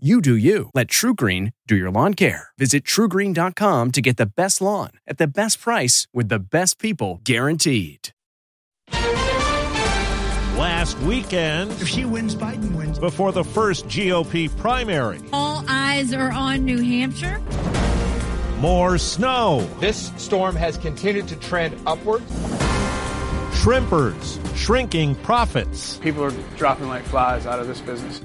You do you. Let TruGreen do your lawn care. Visit trugreen.com to get the best lawn at the best price with the best people guaranteed. Last weekend, If she wins, Biden wins. before the first GOP primary, All eyes are on New Hampshire. more snow, This storm has continued to trend upward. shrimpers, shrinking profits. people are dropping like flies out of this business.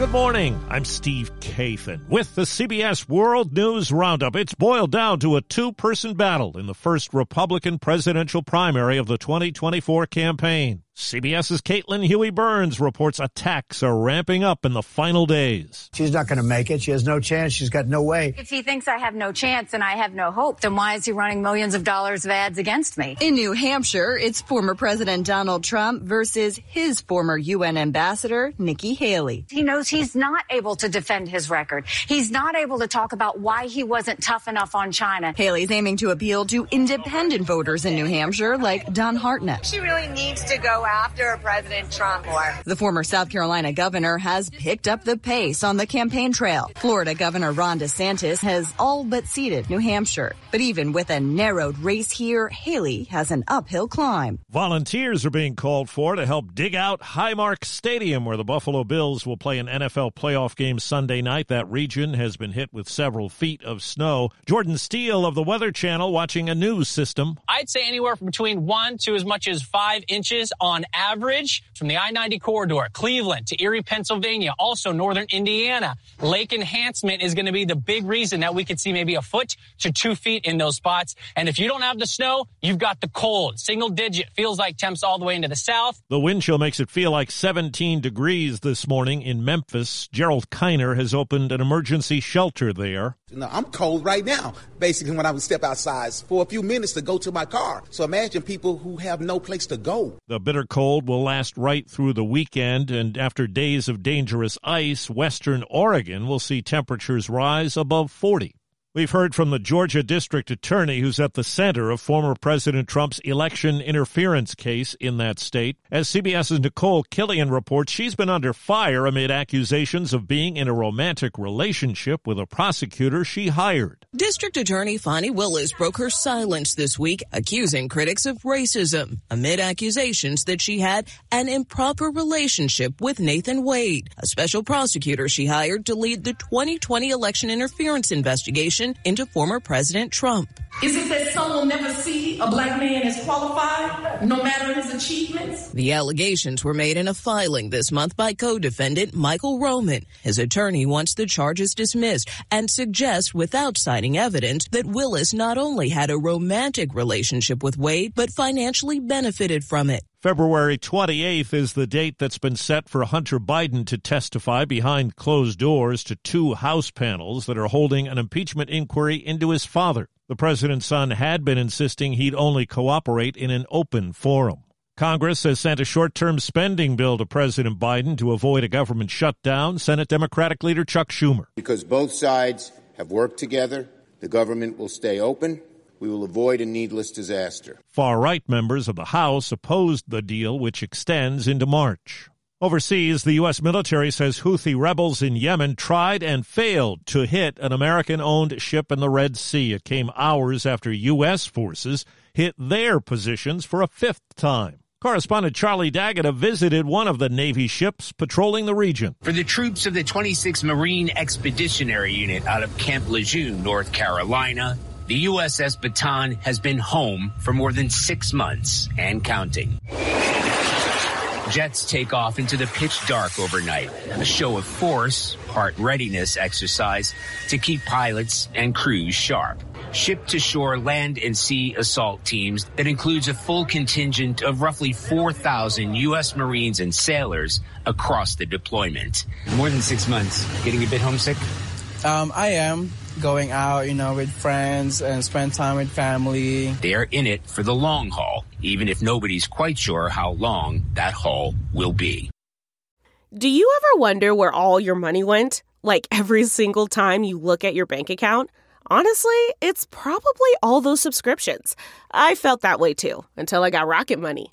Good morning. I'm Steve Kathan with the CBS World News Roundup. It's boiled down to a two person battle in the first Republican presidential primary of the 2024 campaign. CBS's Caitlin Huey Burns reports attacks are ramping up in the final days. She's not going to make it. She has no chance. She's got no way. If he thinks I have no chance and I have no hope, then why is he running millions of dollars of ads against me? In New Hampshire, it's former President Donald Trump versus his former UN ambassador, Nikki Haley. He knows he's not able to defend his record. He's not able to talk about why he wasn't tough enough on China. Haley's aiming to appeal to independent voters in New Hampshire like Don Hartnett. She really needs to go after President Trump more. The former South Carolina governor has picked up the pace on the campaign trail. Florida Governor Ron DeSantis has all but ceded New Hampshire. But even with a narrowed race here, Haley has an uphill climb. Volunteers are being called for to help dig out Highmark Stadium, where the Buffalo Bills will play an NFL playoff game Sunday night. That region has been hit with several feet of snow. Jordan Steele of the Weather Channel watching a news system. I'd say anywhere from between one to as much as five inches on average from the I 90 corridor, Cleveland to Erie, Pennsylvania, also northern Indiana. Lake enhancement is going to be the big reason that we could see maybe a foot to two feet in those spots. And if you don't have the snow, you've got the cold. Single digit feels like temps all the way into the south. The wind chill makes it feel like 17 degrees this morning in Memphis. Gerald Kiner has opened an emergency shelter there. No, I'm cold right now. Basically, when I would step outside for a few minutes to go to my car. So imagine people who have no place to go. The bitter cold will last right through the weekend, and after days of dangerous ice, western Oregon will see temperatures rise above 40. We've heard from the Georgia District Attorney who's at the center of former President Trump's election interference case in that state. As CBS's Nicole Killion reports, she's been under fire amid accusations of being in a romantic relationship with a prosecutor she hired. District Attorney Fani Willis broke her silence this week, accusing critics of racism amid accusations that she had an improper relationship with Nathan Wade, a special prosecutor she hired to lead the 2020 election interference investigation into former President Trump. Is it that some will never see a black man as qualified, no matter his achievements? The allegations were made in a filing this month by co-defendant Michael Roman. His attorney wants the charges dismissed and suggests without citing evidence that Willis not only had a romantic relationship with Wade, but financially benefited from it. February 28th is the date that's been set for Hunter Biden to testify behind closed doors to two House panels that are holding an impeachment inquiry into his father. The president's son had been insisting he'd only cooperate in an open forum. Congress has sent a short term spending bill to President Biden to avoid a government shutdown. Senate Democratic leader Chuck Schumer. Because both sides have worked together, the government will stay open. We will avoid a needless disaster. Far right members of the House opposed the deal, which extends into March. Overseas, the U.S. military says Houthi rebels in Yemen tried and failed to hit an American owned ship in the Red Sea. It came hours after U.S. forces hit their positions for a fifth time. Correspondent Charlie D'Agata visited one of the Navy ships patrolling the region. For the troops of the 26th Marine Expeditionary Unit out of Camp Lejeune, North Carolina, the USS Bataan has been home for more than six months and counting. Jets take off into the pitch dark overnight, a show of force, part readiness exercise to keep pilots and crews sharp. Ship to shore land and sea assault teams that includes a full contingent of roughly 4,000 U.S. Marines and sailors across the deployment. More than six months. Getting a bit homesick? Um, I am going out, you know, with friends and spend time with family. They're in it for the long haul, even if nobody's quite sure how long that haul will be. Do you ever wonder where all your money went? Like every single time you look at your bank account? Honestly, it's probably all those subscriptions. I felt that way too until I got Rocket Money.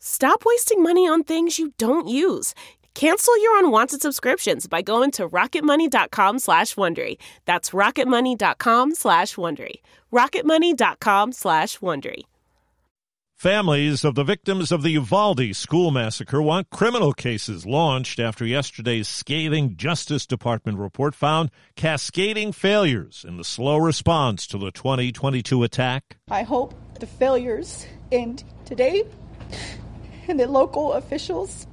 Stop wasting money on things you don't use. Cancel your unwanted subscriptions by going to rocketmoney.com slash Wondery. That's rocketmoney.com slash Wondery. rocketmoney.com slash Wondery. Families of the victims of the Uvalde school massacre want criminal cases launched after yesterday's scathing Justice Department report found cascading failures in the slow response to the 2022 attack. I hope the failures end today and the local officials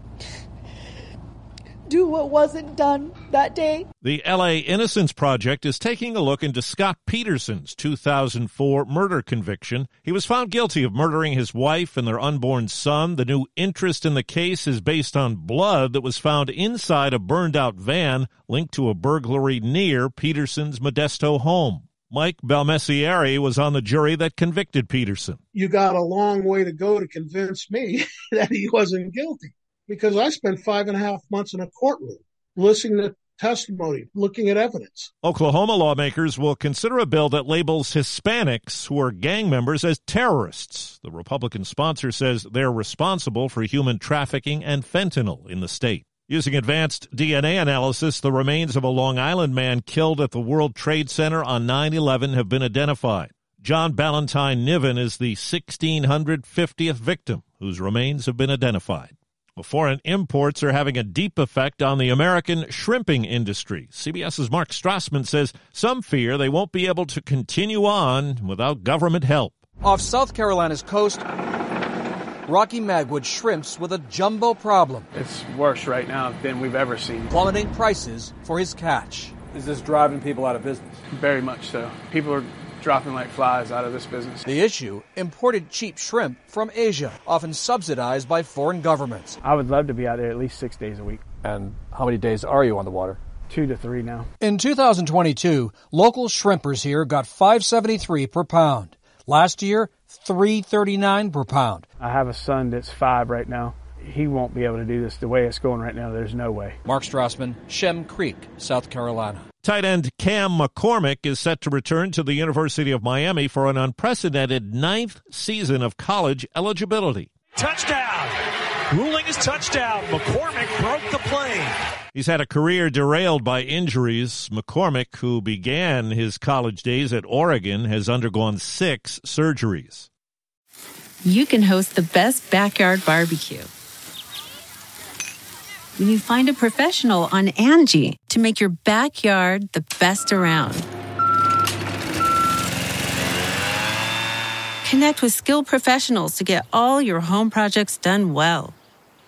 do what wasn't done that day. The LA Innocence Project is taking a look into Scott Peterson's 2004 murder conviction. He was found guilty of murdering his wife and their unborn son. The new interest in the case is based on blood that was found inside a burned out van linked to a burglary near Peterson's Modesto home. Mike Belmessieri was on the jury that convicted Peterson. You got a long way to go to convince me that he wasn't guilty because I spent five and a half months in a courtroom listening to testimony, looking at evidence. Oklahoma lawmakers will consider a bill that labels Hispanics who are gang members as terrorists. The Republican sponsor says they're responsible for human trafficking and fentanyl in the state. Using advanced DNA analysis, the remains of a Long Island man killed at the World Trade Center on 9 11 have been identified. John Ballantine Niven is the 1650th victim whose remains have been identified. Foreign imports are having a deep effect on the American shrimping industry. CBS's Mark Strassman says some fear they won't be able to continue on without government help. Off South Carolina's coast, Rocky Magwood shrimps with a jumbo problem. It's worse right now than we've ever seen. Plummeting prices for his catch. Is this driving people out of business? Very much so. People are dropping like flies out of this business. The issue imported cheap shrimp from Asia, often subsidized by foreign governments. I would love to be out there at least six days a week. And how many days are you on the water? Two to three now. In 2022, local shrimpers here got 573 per pound. Last year, 339 per pound. I have a son that's five right now. He won't be able to do this the way it's going right now. There's no way. Mark Strassman, Shem Creek, South Carolina. Tight end Cam McCormick is set to return to the University of Miami for an unprecedented ninth season of college eligibility. Touchdown! Ruling is touchdown. McCormick broke the play. He's had a career derailed by injuries. McCormick, who began his college days at Oregon, has undergone six surgeries. You can host the best backyard barbecue when you find a professional on Angie to make your backyard the best around. Connect with skilled professionals to get all your home projects done well.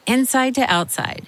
Inside to outside,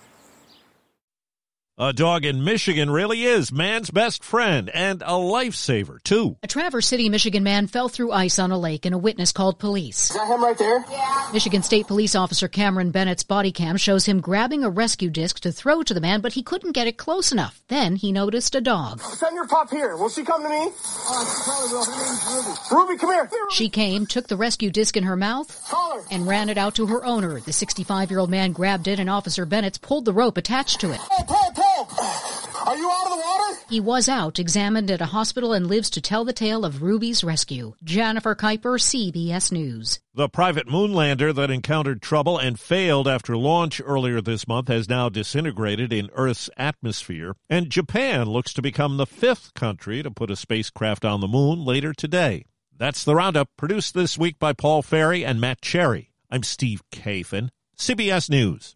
A dog in Michigan really is man's best friend and a lifesaver, too. A Traverse City, Michigan man fell through ice on a lake and a witness called police. Is that him right there? Yeah. Michigan State Police Officer Cameron Bennett's body cam shows him grabbing a rescue disc to throw to the man, but he couldn't get it close enough. Then he noticed a dog. Send your pup here. Will she come to me? Oh, probably will. Her name's Ruby. Ruby, come here. here Ruby. She came, took the rescue disc in her mouth, and ran it out to her owner. The 65 year old man grabbed it, and Officer Bennett's pulled the rope attached to it. Pull, pull, pull. Are you out of the water? He was out, examined at a hospital, and lives to tell the tale of Ruby's rescue. Jennifer Kuiper, CBS News. The private moon lander that encountered trouble and failed after launch earlier this month has now disintegrated in Earth's atmosphere, and Japan looks to become the fifth country to put a spacecraft on the moon later today. That's the roundup produced this week by Paul Ferry and Matt Cherry. I'm Steve Kathan, CBS News.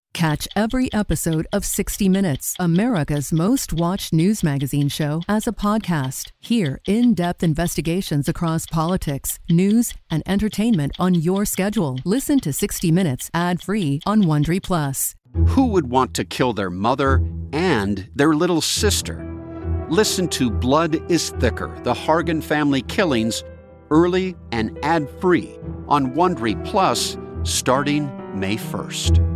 Catch every episode of 60 Minutes, America's most watched news magazine show, as a podcast. Hear in depth investigations across politics, news, and entertainment on your schedule. Listen to 60 Minutes ad free on Wondery Plus. Who would want to kill their mother and their little sister? Listen to Blood is Thicker The Hargan Family Killings early and ad free on Wondery Plus starting May 1st.